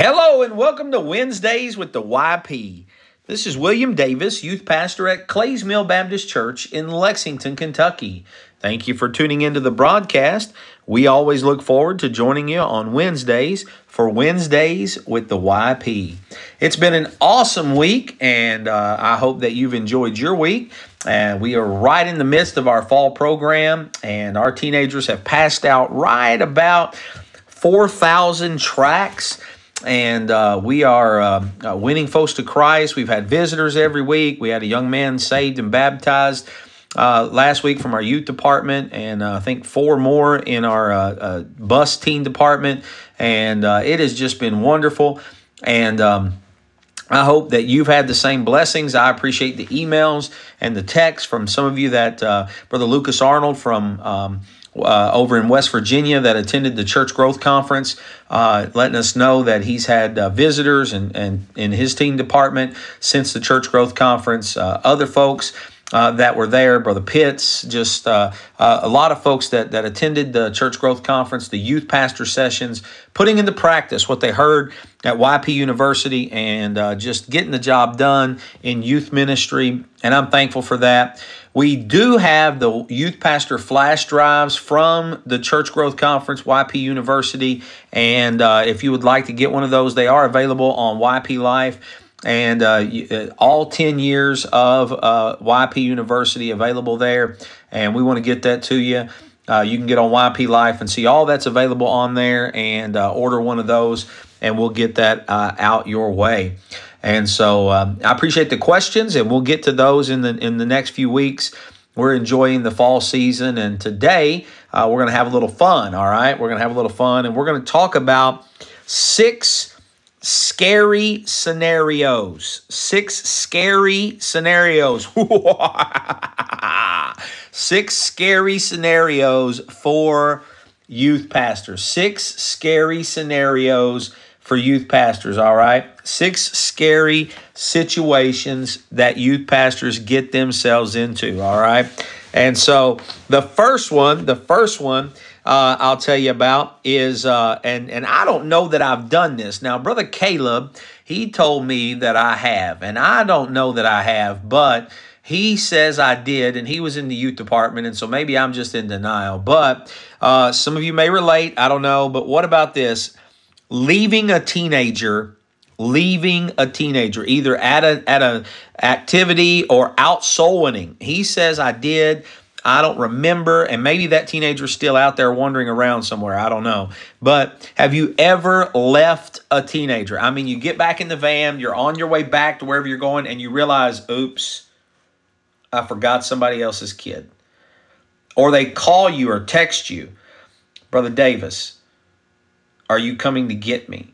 Hello and welcome to Wednesdays with the YP. This is William Davis, youth pastor at Clays Mill Baptist Church in Lexington, Kentucky. Thank you for tuning into the broadcast. We always look forward to joining you on Wednesdays for Wednesdays with the YP. It's been an awesome week, and uh, I hope that you've enjoyed your week. And we are right in the midst of our fall program, and our teenagers have passed out right about 4,000 tracts and uh, we are uh, uh, winning folks to Christ. We've had visitors every week. We had a young man saved and baptized uh, last week from our youth department, and uh, I think four more in our bus team department. And it has just been wonderful. And um, I hope that you've had the same blessings. I appreciate the emails and the texts from some of you that Brother Lucas Arnold from. Um, uh, over in West Virginia that attended the Church Growth Conference, uh, letting us know that he's had uh, visitors and, and in his team department since the Church Growth Conference. Uh, other folks uh, that were there, Brother Pitts, just uh, uh, a lot of folks that, that attended the Church Growth Conference, the youth pastor sessions, putting into practice what they heard at YP University and uh, just getting the job done in youth ministry. And I'm thankful for that. We do have the youth pastor flash drives from the Church Growth Conference, YP University. And uh, if you would like to get one of those, they are available on YP Life and uh, uh, all 10 years of uh, YP University available there. And we want to get that to you. Uh, you can get on YP Life and see all that's available on there and uh, order one of those, and we'll get that uh, out your way. And so um, I appreciate the questions, and we'll get to those in the in the next few weeks. We're enjoying the fall season, and today we're going to have a little fun. All right, we're going to have a little fun, and we're going to talk about six scary scenarios. Six scary scenarios. Six scary scenarios for youth pastors. Six scary scenarios for youth pastors, all right? Six scary situations that youth pastors get themselves into, all right? And so the first one, the first one uh, I'll tell you about is, uh, and and I don't know that I've done this. Now, brother Caleb, he told me that I have, and I don't know that I have, but he says I did, and he was in the youth department, and so maybe I'm just in denial. But uh, some of you may relate. I don't know, but what about this? Leaving a teenager leaving a teenager either at a at a activity or out soul winning. He says I did. I don't remember, and maybe that teenager's still out there wandering around somewhere. I don't know. But have you ever left a teenager? I mean, you get back in the van, you're on your way back to wherever you're going, and you realize, oops, I forgot somebody else's kid. Or they call you or text you, Brother Davis, are you coming to get me?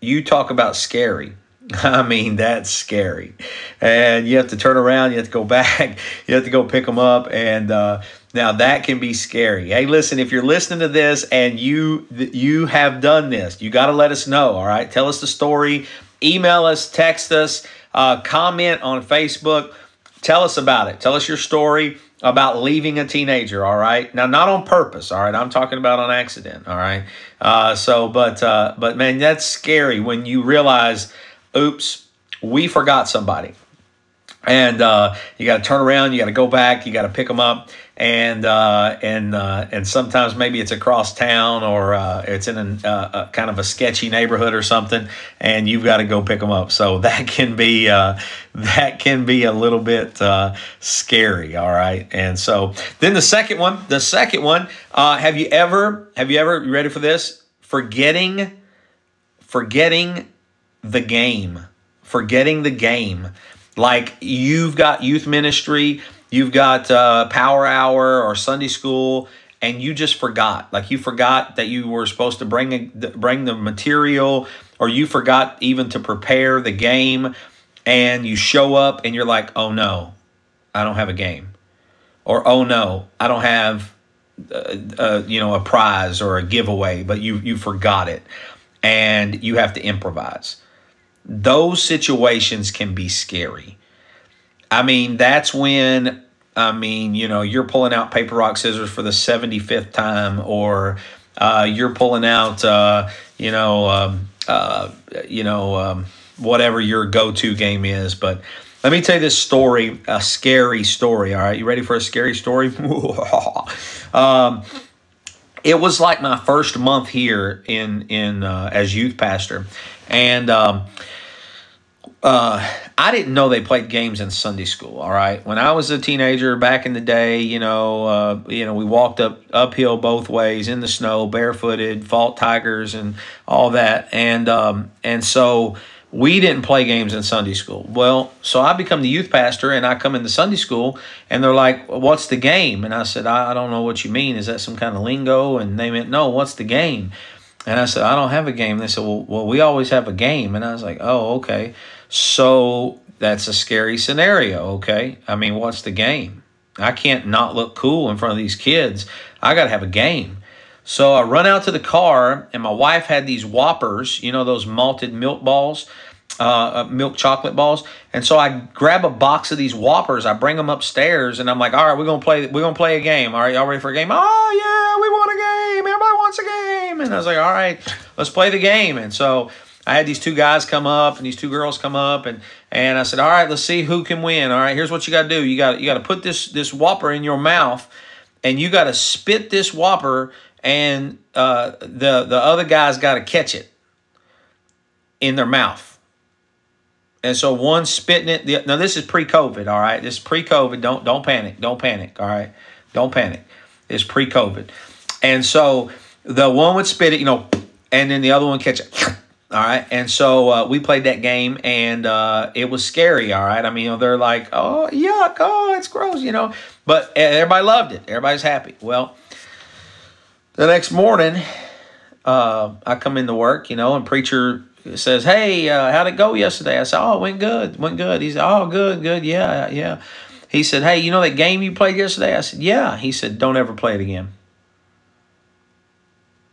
You talk about scary. I mean, that's scary. And you have to turn around, you have to go back, you have to go pick them up. And uh, now that can be scary. Hey, listen, if you're listening to this and you you have done this, you got to let us know. All right, tell us the story, email us, text us, uh, comment on Facebook. Tell us about it. Tell us your story about leaving a teenager. All right, now not on purpose. All right, I'm talking about on accident. All right, uh, so but uh, but man, that's scary when you realize oops, we forgot somebody. And uh, you got to turn around, you got to go back, you got to pick them up, and uh, and uh, and sometimes maybe it's across town or uh, it's in a, uh, a, kind of a sketchy neighborhood or something, and you've got to go pick them up. So that can be uh, that can be a little bit scary. All right, and so then the second one, the second one, have you ever have you ever you ready for this? Forgetting, forgetting the game, forgetting the game. Like you've got youth ministry, you've got uh, power hour or Sunday school, and you just forgot. Like you forgot that you were supposed to bring a, bring the material, or you forgot even to prepare the game, and you show up and you're like, oh no, I don't have a game, or oh no, I don't have. Uh, uh, you know, a prize or a giveaway, but you you forgot it, and you have to improvise those situations can be scary. I mean, that's when I mean, you know, you're pulling out paper rock scissors for the 75th time, or uh, you're pulling out, uh, you know, um, uh, you know, um, whatever your go-to game is. But let me tell you this story, a scary story. All right, you ready for a scary story? um, it was like my first month here in in uh, as youth pastor, and um, uh, I didn't know they played games in Sunday school. All right, when I was a teenager back in the day, you know, uh, you know, we walked up uphill both ways in the snow, barefooted, fought tigers, and all that, and um, and so we didn't play games in Sunday school. Well, so I become the youth pastor and I come into Sunday school and they're like, What's the game? And I said, I, I don't know what you mean. Is that some kind of lingo? And they went, No, what's the game? And I said, I don't have a game. They said, well, well, we always have a game. And I was like, Oh, okay. So that's a scary scenario, okay? I mean, what's the game? I can't not look cool in front of these kids. I got to have a game. So I run out to the car, and my wife had these Whoppers, you know, those malted milk balls, uh, uh, milk chocolate balls. And so I grab a box of these Whoppers. I bring them upstairs, and I'm like, "All right, we're gonna play. We're gonna play a game. All right, y'all ready for a game? Oh yeah, we want a game. Everybody wants a game." And I was like, "All right, let's play the game." And so I had these two guys come up and these two girls come up and and I said, "All right, let's see who can win. All right, here's what you got to do. You got you got to put this this Whopper in your mouth, and you got to spit this Whopper." and uh, the the other guy's got to catch it in their mouth. And so one spitting it. Now this is pre-COVID. All right, this is pre-COVID. Don't don't panic. Don't panic. All right, don't panic. It's pre-COVID, and so the one would spit it, you know, and then the other one catch it. All right, and so uh, we played that game, and uh, it was scary. All right, I mean, you know, they're like, "Oh, yuck! Oh, it's gross," you know, but everybody loved it. Everybody's happy. Well, the next morning, uh, I come into work, you know, and preacher says, "Hey, uh, how'd it go yesterday?" I said, "Oh, it went good, went good." He said, "Oh, good, good, yeah, yeah." He said, "Hey, you know that game you played yesterday?" I said, "Yeah." He said, "Don't ever play it again."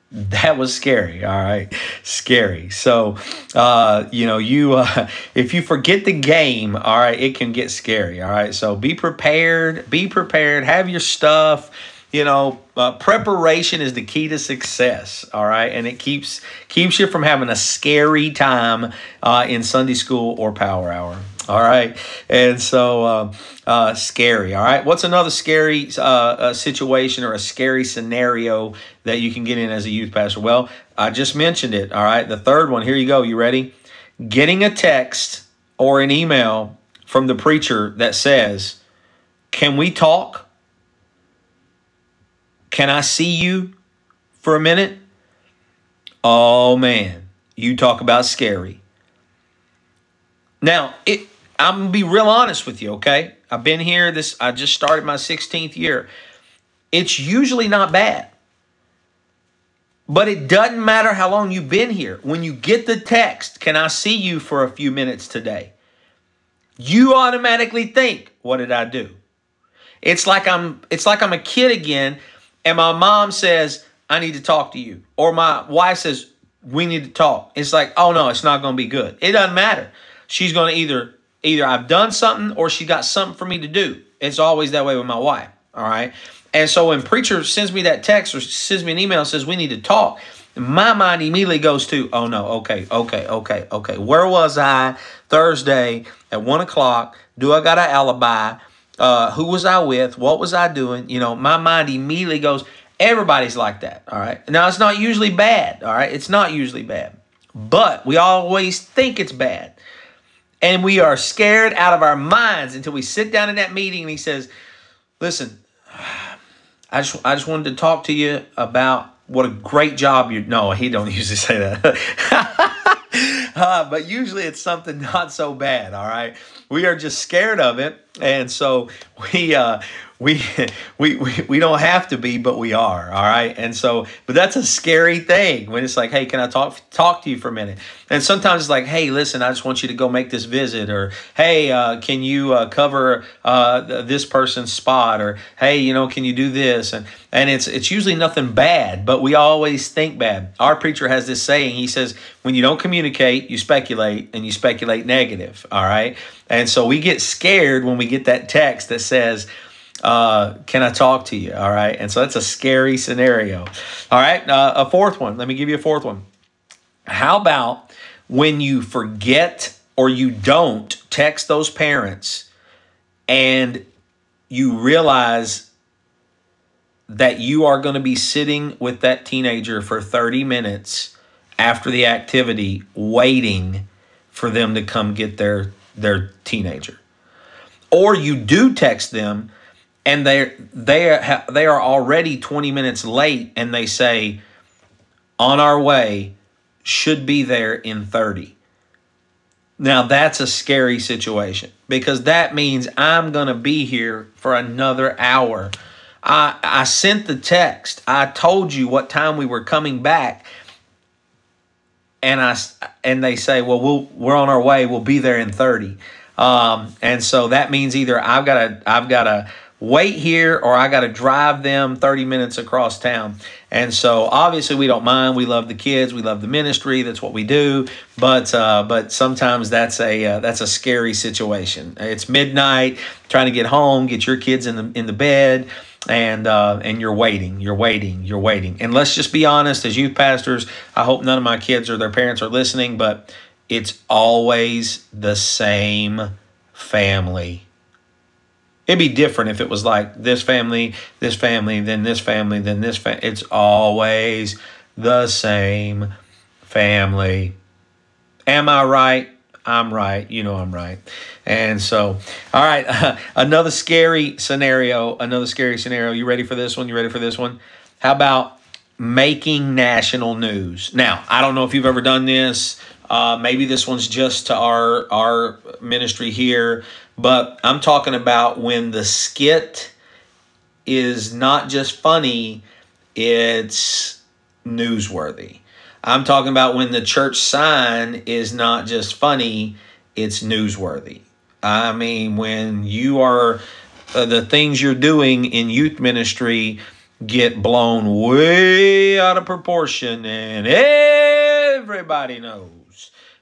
That was scary. All right, scary. So, uh, you know, you uh, if you forget the game, all right, it can get scary. All right, so be prepared. Be prepared. Have your stuff you know uh, preparation is the key to success all right and it keeps keeps you from having a scary time uh, in sunday school or power hour all right. And so uh, uh scary. All right. What's another scary uh, situation or a scary scenario that you can get in as a youth pastor? Well i just mentioned it. All right. The third one. Here you go. You ready? Getting a text or an email from the preacher that says can we talk? Can I see you for a minute? Oh man, you talk about scary. Now, it I'm gonna be real honest with you, okay? I've been here this I just started my 16th year. It's usually not bad. But it doesn't matter how long you've been here. When you get the text, can I see you for a few minutes today? You automatically think, what did I do? It's like I'm it's like I'm a kid again and my mom says, I need to talk to you, or my wife says, we need to talk. It's like, oh no, it's not going to be good. It doesn't matter. She's going to either either I've done something or she got something for me to do. It's always that way with my wife. All right. And so when preacher sends me that text or sends me an email and says we need to talk, my mind immediately goes to, oh no, okay, okay, okay, okay. Where was I Thursday at one o'clock? Do I got an alibi? Uh, who was I with? What was I doing? You know, my mind immediately goes, everybody's like that. All right. Now, it's not usually bad. All right. It's not usually bad, but we always think it's bad. And we are scared out of our minds until we sit down in that meeting and he says, listen, I just, I just wanted to talk to you about what a great job you no he don't usually say that. Uh, but usually it's something not so bad all right? We are just scared of it. And so we uh, we, we we we don't have to be, but we are. All right, and so, but that's a scary thing when it's like, hey, can I talk talk to you for a minute? And sometimes it's like, hey, listen, I just want you to go make this visit, or hey, uh, can you uh, cover uh, this person's spot, or hey, you know, can you do this? And and it's it's usually nothing bad, but we always think bad. Our preacher has this saying. He says, when you don't communicate, you speculate, and you speculate negative. All right, and so we get scared when we get that text that says uh, can I talk to you? All right. And so that's a scary scenario. All right. Uh, a fourth one. Let me give you a fourth one. How about when you forget or you don't text those parents and you realize that you are going to be sitting with that teenager for 30 minutes after the activity waiting for them to come get their their teenager or you do text them and they they are, they are already 20 minutes late and they say on our way should be there in 30 now that's a scary situation because that means i'm going to be here for another hour I, I sent the text i told you what time we were coming back and I and they say, well, we'll we're on our way. We'll be there in thirty. Um, and so that means either I've got to I've got to wait here or I got to drive them 30 minutes across town. And so obviously we don't mind. We love the kids. We love the ministry. That's what we do. But uh, but sometimes that's a uh, that's a scary situation. It's midnight, trying to get home, get your kids in the in the bed and uh, and you're waiting, you're waiting, you're waiting. And let's just be honest, as youth pastors, I hope none of my kids or their parents are listening, but it's always the same family. It'd be different if it was like this family, this family, then this family, then this family. It's always the same family. Am I right? I'm right. You know I'm right. And so, all right, another scary scenario. Another scary scenario. You ready for this one? You ready for this one? How about making national news? Now, I don't know if you've ever done this. Uh, maybe this one's just to our our ministry here, but I'm talking about when the skit is not just funny; it's newsworthy. I'm talking about when the church sign is not just funny, it's newsworthy. I mean, when you are uh, the things you're doing in youth ministry get blown way out of proportion and everybody knows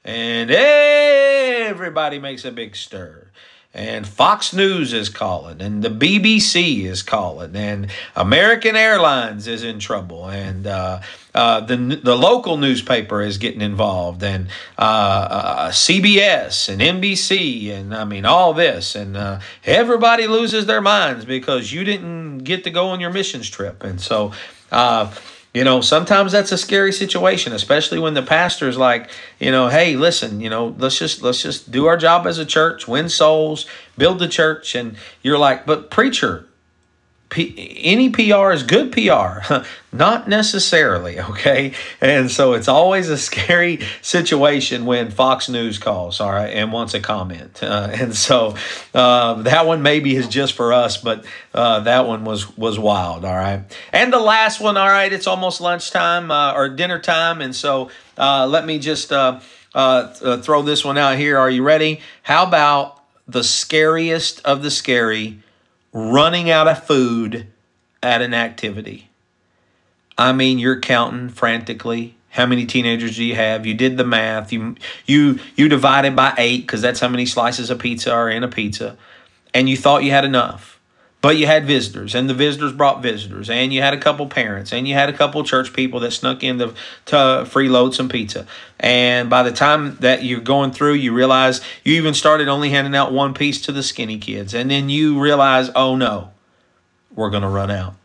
and everybody makes a big stir. And Fox News is calling, and the BBC is calling, and American Airlines is in trouble, and uh, uh, the the local newspaper is getting involved, and uh, uh CBS and NBC, and I mean all this, and uh, everybody loses their minds because you didn't get to go on your missions trip, and so uh, you know, sometimes that's a scary situation, especially when the pastor's like, you know, hey, listen, you know, let's just let's just do our job as a church, win souls, build the church, and you're like, but preacher, P- any PR is good PR, not necessarily, okay? And so it's always a scary situation when Fox News calls, all right, and wants a comment. Uh, and so uh, that one maybe is just for us, but uh, that one was was wild, all right? And the last one, all right, it's almost lunchtime uh, or dinner time, and so uh, let me just uh, throw this one out here. Are you ready? How about the scariest of the scary? Running out of food at an activity. I mean, you're counting frantically. How many teenagers do you have? You did the math. You you you divided by eight because that's how many slices of pizza are in a pizza, and you thought you had enough. But you had visitors, and the visitors brought visitors, and you had a couple parents, and you had a couple church people that snuck in to, to freeload some pizza. And by the time that you're going through, you realize you even started only handing out one piece to the skinny kids. And then you realize, oh no, we're going to run out.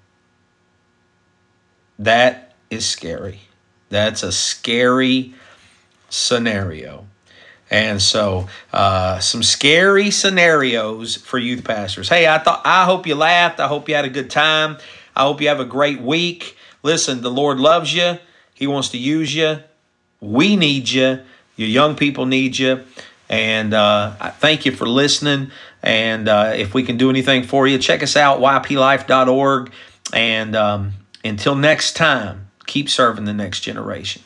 That is scary. That's a scary scenario. And so, uh, some scary scenarios for youth pastors. Hey, I thought I hope you laughed. I hope you had a good time. I hope you have a great week. Listen, the Lord loves you. He wants to use you. We need you. Your young people need you. And uh, I thank you for listening. And uh, if we can do anything for you, check us out, yplife.org. And um, until next time, keep serving the next generation.